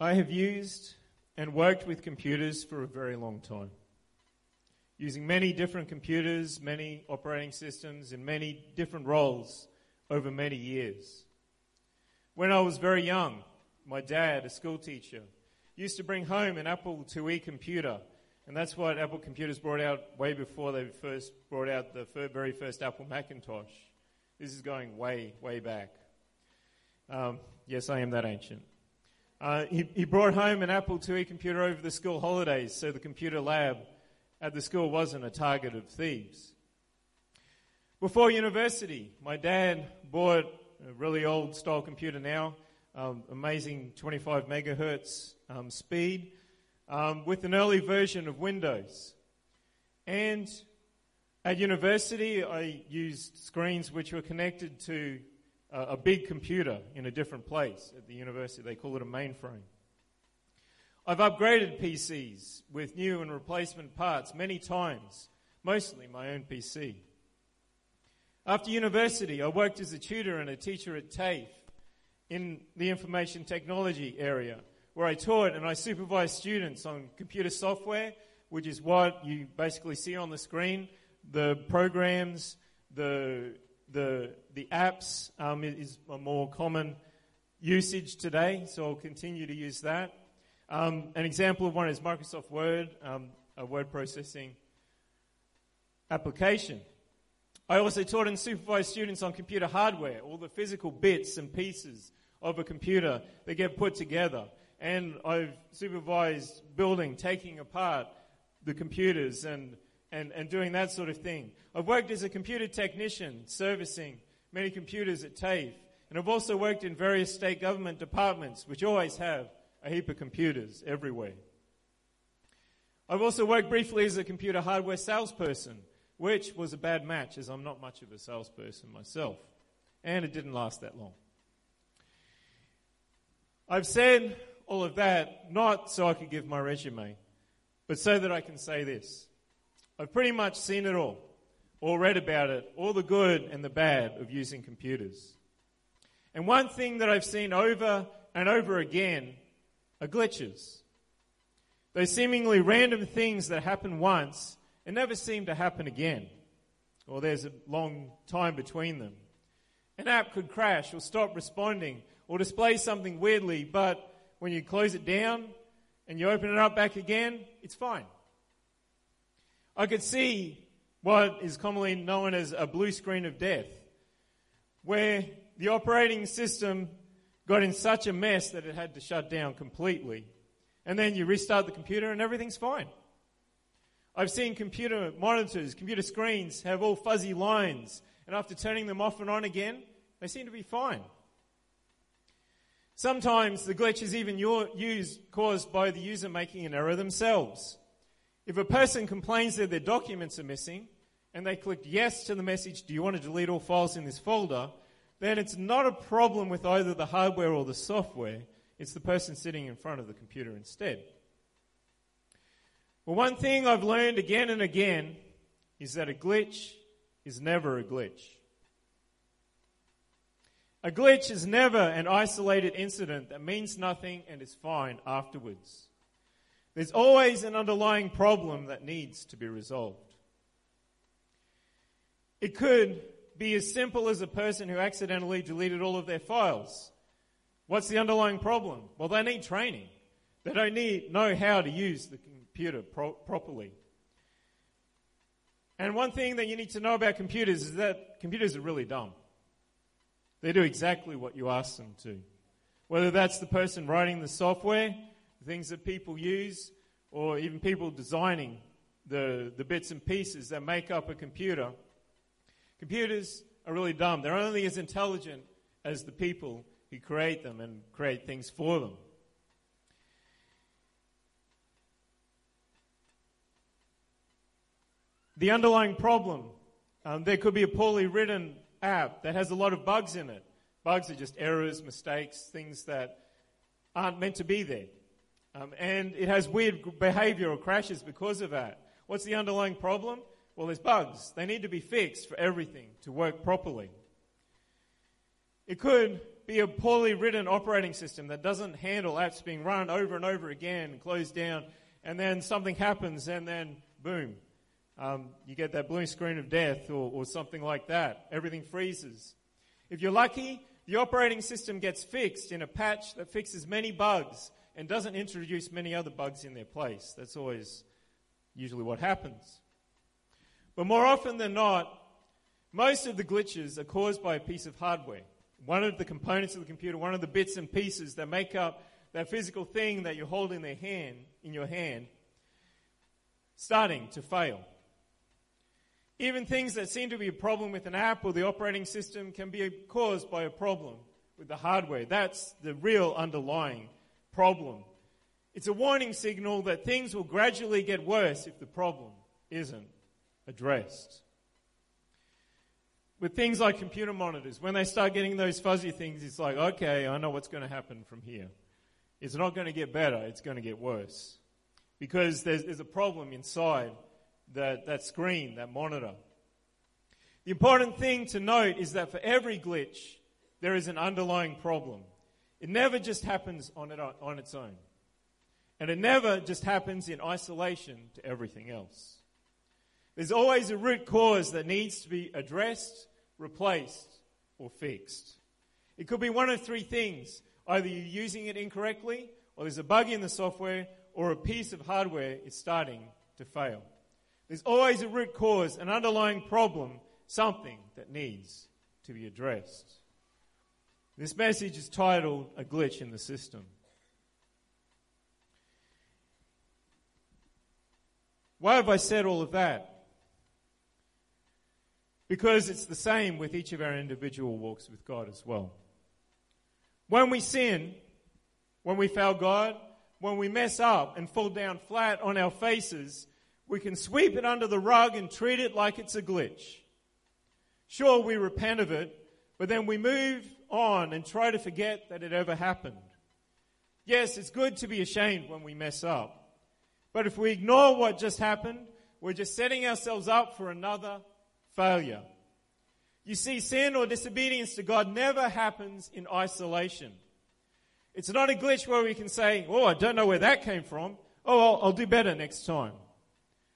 I have used and worked with computers for a very long time, using many different computers, many operating systems, in many different roles over many years. When I was very young, my dad, a school teacher, used to bring home an Apple IIe computer, and that's what Apple computers brought out way before they first brought out the very first Apple Macintosh. This is going way, way back. Um, yes, I am that ancient. Uh, he, he brought home an Apple IIe computer over the school holidays, so the computer lab at the school wasn't a target of thieves. Before university, my dad bought a really old style computer now, um, amazing 25 megahertz um, speed, um, with an early version of Windows. And at university, I used screens which were connected to a big computer in a different place at the university. They call it a mainframe. I've upgraded PCs with new and replacement parts many times, mostly my own PC. After university, I worked as a tutor and a teacher at TAFE in the information technology area, where I taught and I supervised students on computer software, which is what you basically see on the screen, the programs, the the, the apps um, is a more common usage today, so I'll continue to use that. Um, an example of one is Microsoft Word, um, a word processing application. I also taught and supervised students on computer hardware, all the physical bits and pieces of a computer that get put together. And I've supervised building, taking apart the computers and and, and doing that sort of thing. I've worked as a computer technician, servicing many computers at TAFE, and I've also worked in various state government departments, which always have a heap of computers everywhere. I've also worked briefly as a computer hardware salesperson, which was a bad match as I'm not much of a salesperson myself, and it didn't last that long. I've said all of that not so I could give my resume, but so that I can say this. I've pretty much seen it all, or read about it, all the good and the bad of using computers. And one thing that I've seen over and over again are glitches. Those seemingly random things that happen once and never seem to happen again, or there's a long time between them. An app could crash or stop responding or display something weirdly, but when you close it down and you open it up back again, it's fine. I could see what is commonly known as a blue screen of death, where the operating system got in such a mess that it had to shut down completely. And then you restart the computer and everything's fine. I've seen computer monitors, computer screens have all fuzzy lines, and after turning them off and on again, they seem to be fine. Sometimes the glitch is even used, caused by the user making an error themselves. If a person complains that their documents are missing and they click yes to the message, do you want to delete all files in this folder? Then it's not a problem with either the hardware or the software. It's the person sitting in front of the computer instead. Well, one thing I've learned again and again is that a glitch is never a glitch. A glitch is never an isolated incident that means nothing and is fine afterwards. There's always an underlying problem that needs to be resolved. It could be as simple as a person who accidentally deleted all of their files. What's the underlying problem? Well, they need training. They don't need, know how to use the computer pro- properly. And one thing that you need to know about computers is that computers are really dumb. They do exactly what you ask them to. Whether that's the person writing the software things that people use, or even people designing the, the bits and pieces that make up a computer. Computers are really dumb. They're only as intelligent as the people who create them and create things for them. The underlying problem um, there could be a poorly written app that has a lot of bugs in it. Bugs are just errors, mistakes, things that aren't meant to be there. Um, and it has weird behavior or crashes because of that. What's the underlying problem? Well, there's bugs. They need to be fixed for everything to work properly. It could be a poorly written operating system that doesn't handle apps being run over and over again, closed down, and then something happens, and then boom, um, you get that blue screen of death or, or something like that. Everything freezes. If you're lucky, the operating system gets fixed in a patch that fixes many bugs and doesn't introduce many other bugs in their place. That's always usually what happens. But more often than not, most of the glitches are caused by a piece of hardware. One of the components of the computer, one of the bits and pieces that make up that physical thing that you hold in their hand, in your hand, starting to fail. Even things that seem to be a problem with an app or the operating system can be caused by a problem with the hardware. That's the real underlying problem. It's a warning signal that things will gradually get worse if the problem isn't addressed. With things like computer monitors, when they start getting those fuzzy things, it's like, okay, I know what's going to happen from here. It's not going to get better, it's going to get worse. Because there's, there's a problem inside that, that screen, that monitor. The important thing to note is that for every glitch, there is an underlying problem. It never just happens on, it, on its own. And it never just happens in isolation to everything else. There's always a root cause that needs to be addressed, replaced, or fixed. It could be one of three things. Either you're using it incorrectly, or there's a bug in the software, or a piece of hardware is starting to fail. There's always a root cause, an underlying problem, something that needs to be addressed. This message is titled A Glitch in the System. Why have I said all of that? Because it's the same with each of our individual walks with God as well. When we sin, when we fail God, when we mess up and fall down flat on our faces, we can sweep it under the rug and treat it like it's a glitch. Sure, we repent of it, but then we move on and try to forget that it ever happened. Yes, it's good to be ashamed when we mess up. But if we ignore what just happened, we're just setting ourselves up for another failure. You see, sin or disobedience to God never happens in isolation. It's not a glitch where we can say, Oh, I don't know where that came from. Oh, I'll, I'll do better next time.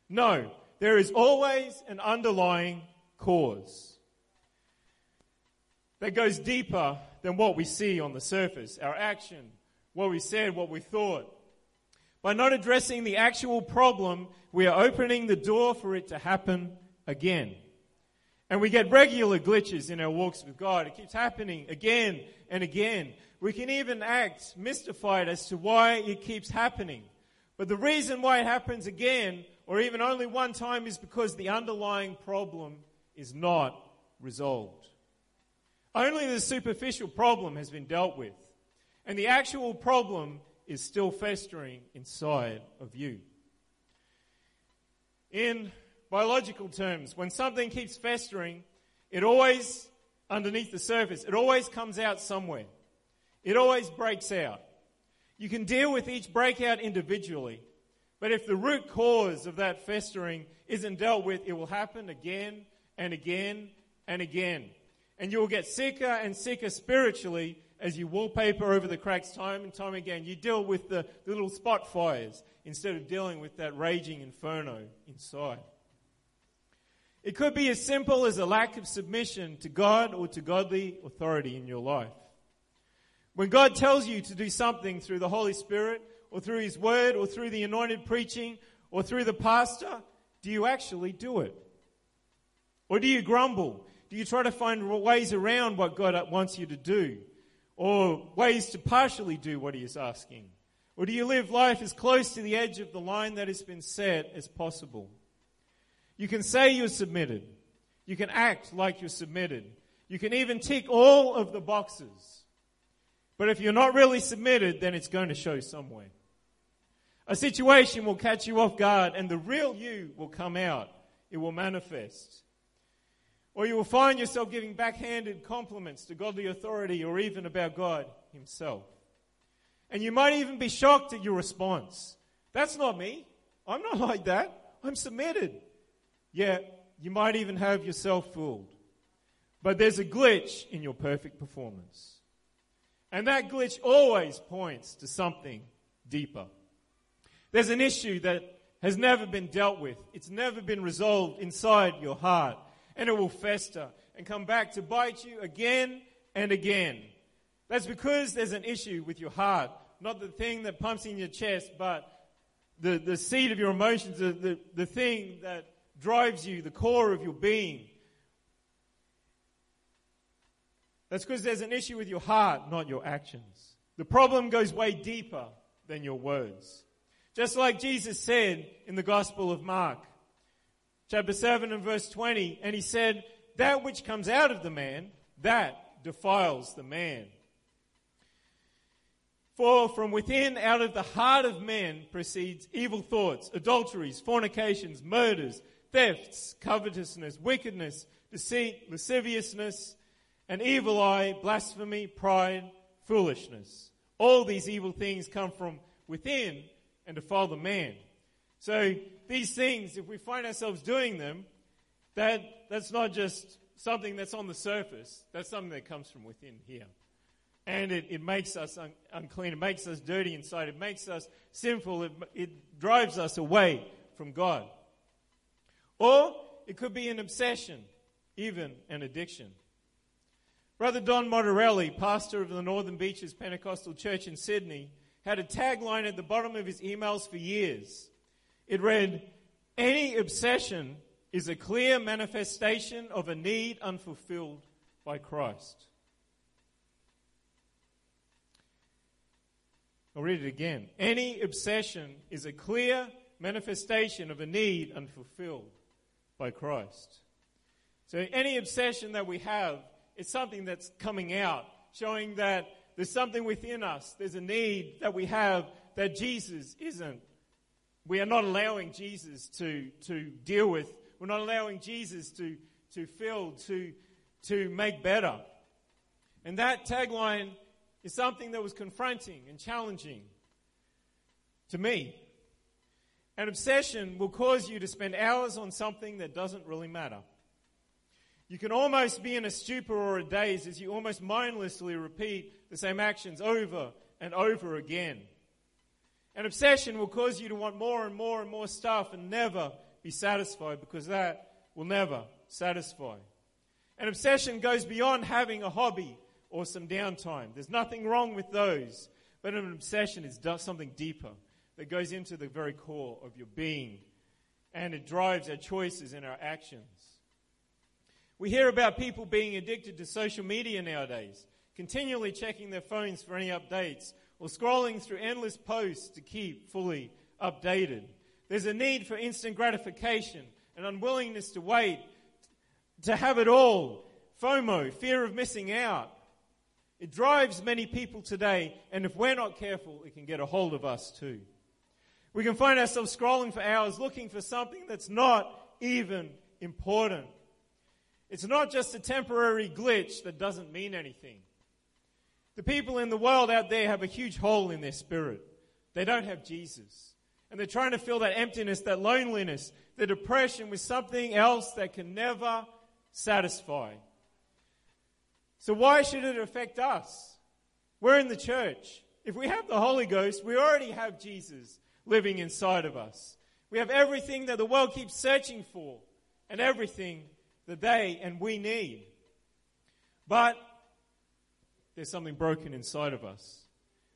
No, there is always an underlying cause that goes deeper than what we see on the surface our action, what we said, what we thought. By not addressing the actual problem, we are opening the door for it to happen again. And we get regular glitches in our walks with God. It keeps happening again and again. We can even act mystified as to why it keeps happening. But the reason why it happens again or even only one time is because the underlying problem is not resolved. Only the superficial problem has been dealt with, and the actual problem is still festering inside of you. In biological terms, when something keeps festering, it always, underneath the surface, it always comes out somewhere. It always breaks out. You can deal with each breakout individually, but if the root cause of that festering isn't dealt with, it will happen again and again and again. And you will get sicker and sicker spiritually as you wallpaper over the cracks time and time again. You deal with the, little spot fires instead of dealing with that raging inferno inside. It could be as simple as a lack of submission to God or to godly authority in your life. When God tells you to do something through the Holy Spirit, or through his word or through the anointed preaching or through the pastor? Do you actually do it? Or do you grumble? Do you try to find ways around what God wants you to do? Or ways to partially do what he is asking? Or do you live life as close to the edge of the line that has been set as possible? You can say you're submitted. You can act like you're submitted. You can even tick all of the boxes. But if you're not really submitted, then it's going to show somewhere. A situation will catch you off guard and the real you will come out. It will manifest. Or you will find yourself giving backhanded compliments to godly authority or even about God Himself. And you might even be shocked at your response. That's not me. I'm not like that. I'm submitted. Yet, you might even have yourself fooled. But there's a glitch in your perfect performance. And that glitch always points to something deeper. There's an issue that has never been dealt with. It's never been resolved inside your heart. And it will fester and come back to bite you again and again. That's because there's an issue with your heart. Not the thing that pumps in your chest, but the, the seed of your emotions, the, the, the thing that drives you, the core of your being. That's because there's an issue with your heart, not your actions. The problem goes way deeper than your words. Just like Jesus said in the Gospel of Mark, chapter 7 and verse 20, and he said, That which comes out of the man, that defiles the man. For from within, out of the heart of men, proceeds evil thoughts, adulteries, fornications, murders, thefts, covetousness, wickedness, deceit, lasciviousness, an evil eye, blasphemy, pride, foolishness. All these evil things come from within and defile the man. So these things, if we find ourselves doing them, that, that's not just something that's on the surface. That's something that comes from within here. And it, it makes us un- unclean. It makes us dirty inside. It makes us sinful. It, it drives us away from God. Or it could be an obsession, even an addiction. Brother Don Motorelli, pastor of the Northern Beaches Pentecostal Church in Sydney, had a tagline at the bottom of his emails for years. It read, Any obsession is a clear manifestation of a need unfulfilled by Christ. I'll read it again. Any obsession is a clear manifestation of a need unfulfilled by Christ. So any obsession that we have is something that's coming out, showing that there's something within us. There's a need that we have that Jesus isn't. We are not allowing Jesus to, to deal with. We're not allowing Jesus to, to fill, to, to make better. And that tagline is something that was confronting and challenging to me. An obsession will cause you to spend hours on something that doesn't really matter. You can almost be in a stupor or a daze as you almost mindlessly repeat the same actions over and over again. An obsession will cause you to want more and more and more stuff and never be satisfied because that will never satisfy. An obsession goes beyond having a hobby or some downtime. There's nothing wrong with those. But an obsession is something deeper that goes into the very core of your being and it drives our choices and our actions. We hear about people being addicted to social media nowadays, continually checking their phones for any updates or scrolling through endless posts to keep fully updated. There's a need for instant gratification, an unwillingness to wait, to have it all. FOMO, fear of missing out. It drives many people today, and if we're not careful, it can get a hold of us too. We can find ourselves scrolling for hours looking for something that's not even important. It's not just a temporary glitch that doesn't mean anything. The people in the world out there have a huge hole in their spirit. They don't have Jesus. And they're trying to fill that emptiness, that loneliness, the depression with something else that can never satisfy. So why should it affect us? We're in the church. If we have the Holy Ghost, we already have Jesus living inside of us. We have everything that the world keeps searching for and everything that they and we need. But there's something broken inside of us.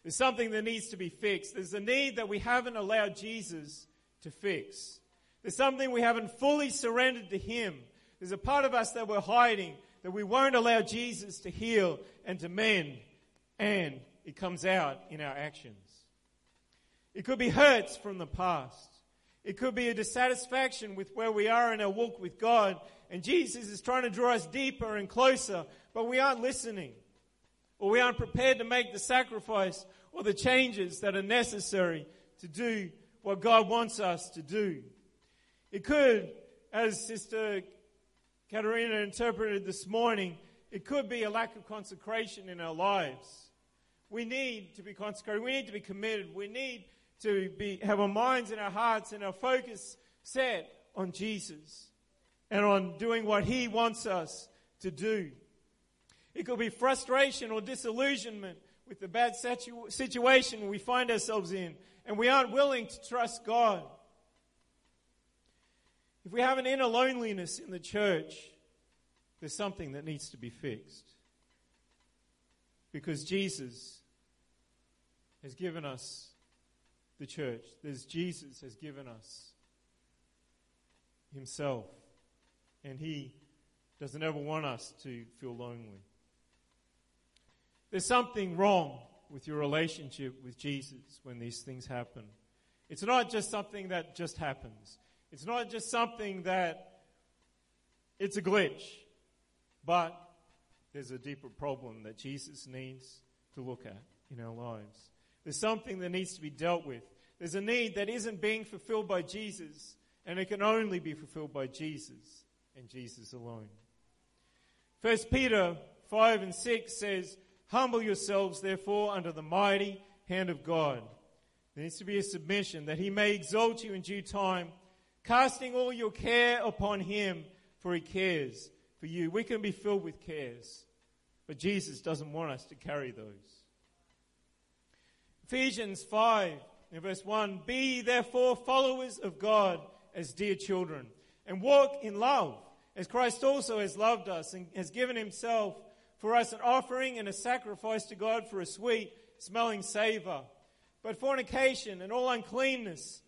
There's something that needs to be fixed. There's a need that we haven't allowed Jesus to fix. There's something we haven't fully surrendered to Him. There's a part of us that we're hiding that we won't allow Jesus to heal and to mend. And it comes out in our actions. It could be hurts from the past. It could be a dissatisfaction with where we are in our walk with God. And Jesus is trying to draw us deeper and closer, but we aren't listening. Or we aren't prepared to make the sacrifice or the changes that are necessary to do what God wants us to do. It could, as Sister Katerina interpreted this morning, it could be a lack of consecration in our lives. We need to be consecrated. We need to be committed. We need to be, have our minds and our hearts and our focus set on Jesus and on doing what He wants us to do. It could be frustration or disillusionment with the bad situ- situation we find ourselves in and we aren't willing to trust God. If we have an inner loneliness in the church, there's something that needs to be fixed. Because Jesus has given us the church. There's Jesus has given us himself. And he doesn't ever want us to feel lonely. There's something wrong with your relationship with Jesus when these things happen. It's not just something that just happens. It's not just something that it's a glitch, but there's a deeper problem that Jesus needs to look at in our lives. There's something that needs to be dealt with. There's a need that isn't being fulfilled by Jesus, and it can only be fulfilled by Jesus and Jesus alone. First Peter 5 and 6 says, Humble yourselves, therefore, under the mighty hand of God. There needs to be a submission that he may exalt you in due time, casting all your care upon him, for he cares for you. We can be filled with cares, but Jesus doesn't want us to carry those. Ephesians 5 in verse 1 Be therefore followers of God as dear children, and walk in love, as Christ also has loved us and has given himself for us an offering and a sacrifice to God for a sweet smelling savor. But fornication and all uncleanness,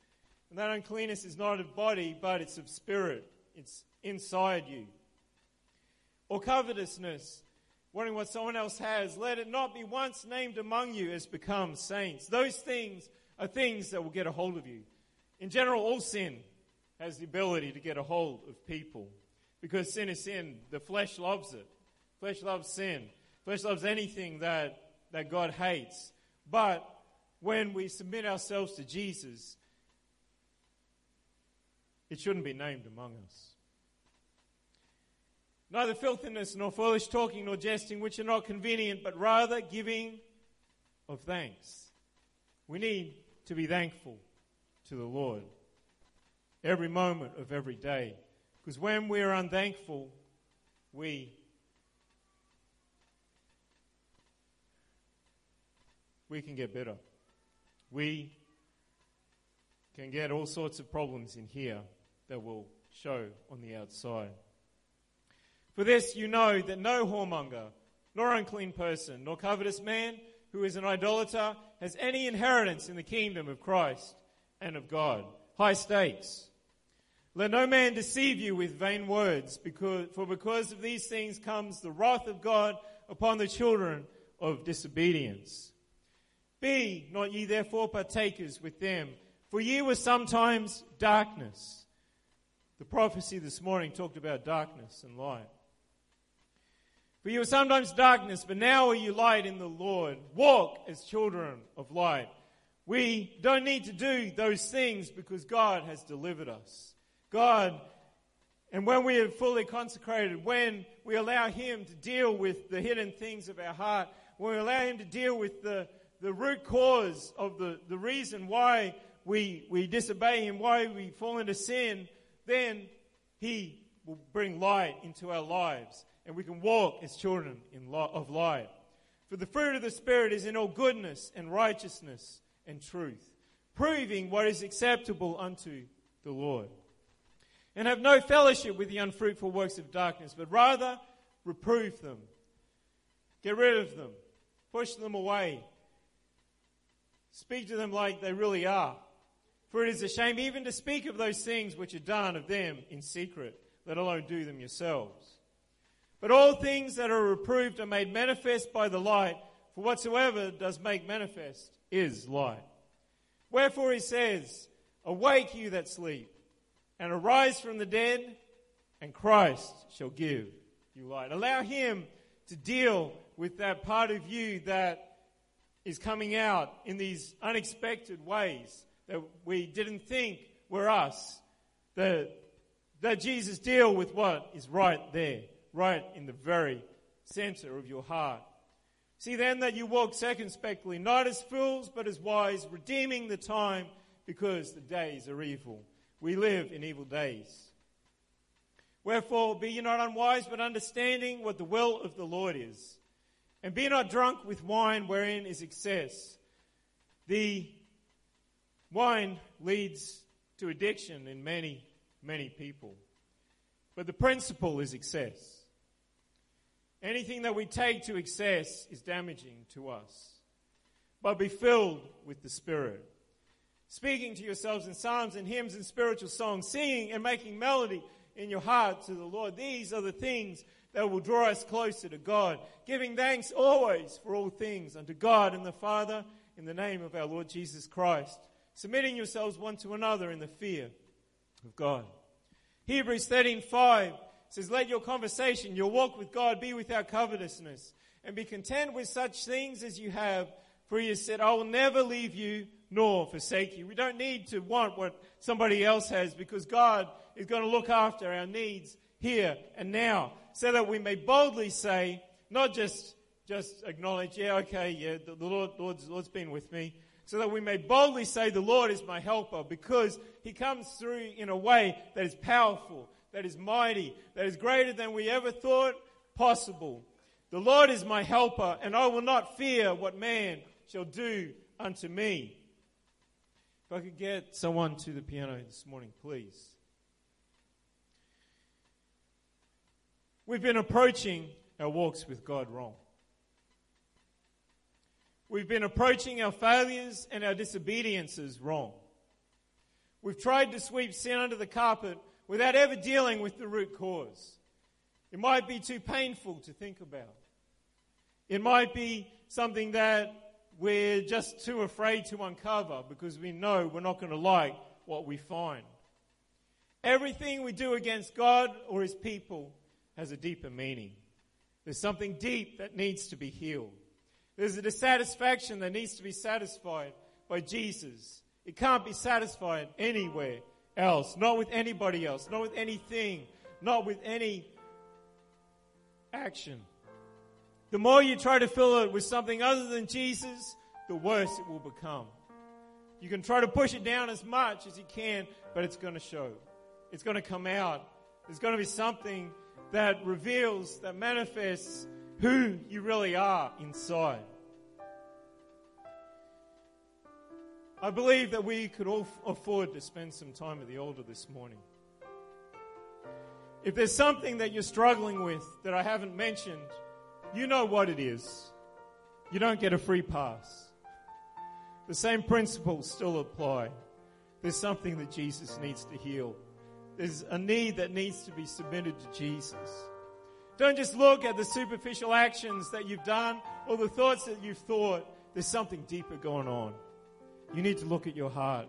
and that uncleanness is not of body, but it's of spirit, it's inside you. Or covetousness, wanting what someone else has, let it not be once named among you as becomes saints. Those things are things that will get a hold of you. In general, all sin has the ability to get a hold of people because sin is sin. The flesh loves it. Flesh loves sin. Flesh loves anything that, that God hates. But when we submit ourselves to Jesus, it shouldn't be named among us. Neither filthiness, nor foolish talking, nor jesting, which are not convenient, but rather giving of thanks. We need to be thankful to the Lord every moment of every day. Because when we are unthankful, we we can get better. We can get all sorts of problems in here that will show on the outside. For this you know that no whoremonger, nor unclean person, nor covetous man who is an idolater has any inheritance in the kingdom of Christ and of God. High stakes. Let no man deceive you with vain words, because, for because of these things comes the wrath of God upon the children of disobedience. Be not ye therefore partakers with them, for ye were sometimes darkness. The prophecy this morning talked about darkness and light. For you were sometimes darkness, but now are you light in the Lord. Walk as children of light. We don't need to do those things because God has delivered us. God, and when we are fully consecrated, when we allow Him to deal with the hidden things of our heart, when we allow Him to deal with the the root cause of the, the reason why we, we disobey Him, why we fall into sin, then He will bring light into our lives and we can walk as children in lo- of light. For the fruit of the Spirit is in all goodness and righteousness and truth, proving what is acceptable unto the Lord. And have no fellowship with the unfruitful works of darkness, but rather reprove them. Get rid of them. Push them away Speak to them like they really are. For it is a shame even to speak of those things which are done of them in secret, let alone do them yourselves. But all things that are reproved are made manifest by the light, for whatsoever does make manifest is light. Wherefore he says, Awake you that sleep, and arise from the dead, and Christ shall give you light. Allow him to deal with that part of you that is coming out in these unexpected ways that we didn't think were us. That, that Jesus deal with what is right there, right in the very center of your heart. See then that you walk circumspectly, not as fools, but as wise, redeeming the time because the days are evil. We live in evil days. Wherefore, be ye not unwise, but understanding what the will of the Lord is. And be not drunk with wine wherein is excess. The wine leads to addiction in many, many people. But the principle is excess. Anything that we take to excess is damaging to us. But be filled with the Spirit. Speaking to yourselves in psalms and hymns and spiritual songs, singing and making melody in your heart to the Lord. These are the things that will draw us closer to God, giving thanks always for all things unto God and the Father in the name of our Lord Jesus Christ, submitting yourselves one to another in the fear of God. Hebrews 13:5 says, Let your conversation, your walk with God be without covetousness, and be content with such things as you have, for he has said, I will never leave you nor forsake you. We don't need to want what somebody else has because God is going to look after our needs here and now so that we may boldly say, not just, just acknowledge, yeah, okay, yeah, the, the Lord, Lord's, Lord's been with me, so that we may boldly say, the Lord is my helper because he comes through in a way that is powerful, that is mighty, that is greater than we ever thought possible. The Lord is my helper, and I will not fear what man shall do unto me. If I could get someone to the piano this morning, please. We've been approaching our walks with God wrong. We've been approaching our failures and our disobediences wrong. We've tried to sweep sin under the carpet without ever dealing with the root cause. It might be too painful to think about. It might be something that we're just too afraid to uncover because we know we're not going to like what we find. Everything we do against God or His people has a deeper meaning. There's something deep that needs to be healed. There's a dissatisfaction that needs to be satisfied by Jesus. It can't be satisfied anywhere else, not with anybody else, not with anything, not with any action. The more you try to fill it with something other than Jesus, the worse it will become. You can try to push it down as much as you can, but it's going to show. It's going to come out. There's going to be something that reveals, that manifests who you really are inside. I believe that we could all afford to spend some time at the altar this morning. If there's something that you're struggling with that I haven't mentioned, you know what it is. You don't get a free pass. The same principles still apply. There's something that Jesus needs to heal. There's a need that needs to be submitted to Jesus. Don't just look at the superficial actions that you've done or the thoughts that you've thought. There's something deeper going on. You need to look at your heart.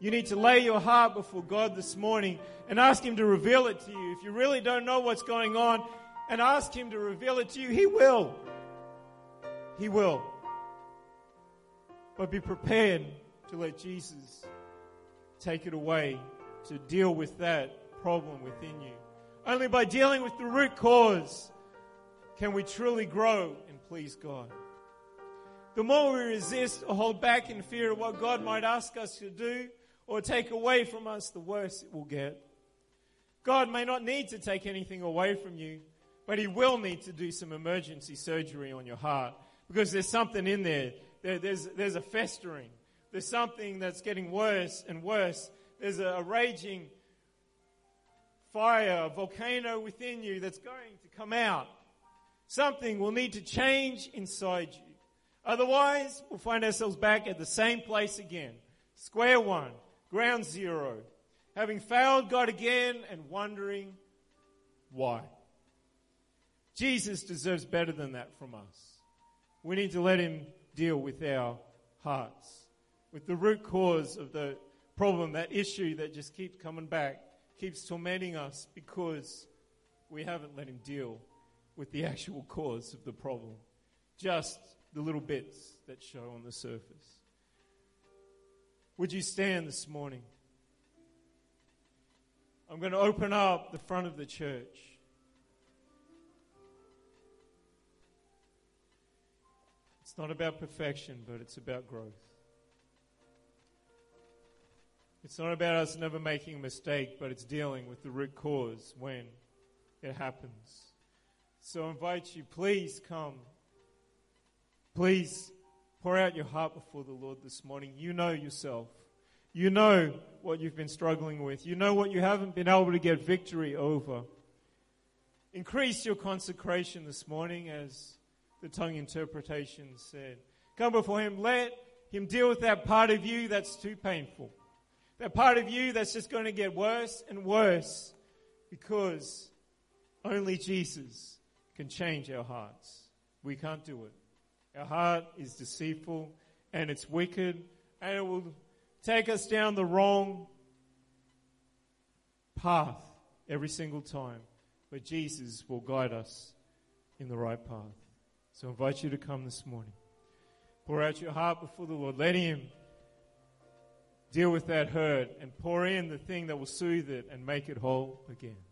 You need to lay your heart before God this morning and ask Him to reveal it to you. If you really don't know what's going on, and ask Him to reveal it to you, He will. He will. But be prepared to let Jesus take it away to deal with that problem within you. Only by dealing with the root cause can we truly grow and please God. The more we resist or hold back in fear of what God might ask us to do or take away from us, the worse it will get. God may not need to take anything away from you, but He will need to do some emergency surgery on your heart because there's something in there. there there's, there's a festering. There's something that's getting worse and worse. There's a, a raging fire, a volcano within you that's going to come out. Something will need to change inside you. Otherwise, we'll find ourselves back at the same place again. Square one, ground zero. Having failed God again and wondering why. Jesus deserves better than that from us. We need to let Him deal with our hearts, with the root cause of the problem, that issue that just keeps coming back, keeps tormenting us because we haven't let Him deal with the actual cause of the problem. Just the little bits that show on the surface. Would you stand this morning? I'm going to open up the front of the church. It's not about perfection, but it's about growth. It's not about us never making a mistake, but it's dealing with the root cause when it happens. So I invite you, please come Please pour out your heart before the Lord this morning. You know yourself. You know what you've been struggling with. You know what you haven't been able to get victory over. Increase your consecration this morning, as the tongue interpretation said. Come before Him. Let Him deal with that part of you that's too painful. That part of you that's just going to get worse and worse because only Jesus can change our hearts. We can't do it. Our heart is deceitful and it's wicked and it will take us down the wrong path every single time. But Jesus will guide us in the right path. So I invite you to come this morning. Pour out your heart before the Lord. Let Him deal with that hurt and pour in the thing that will soothe it and make it whole again.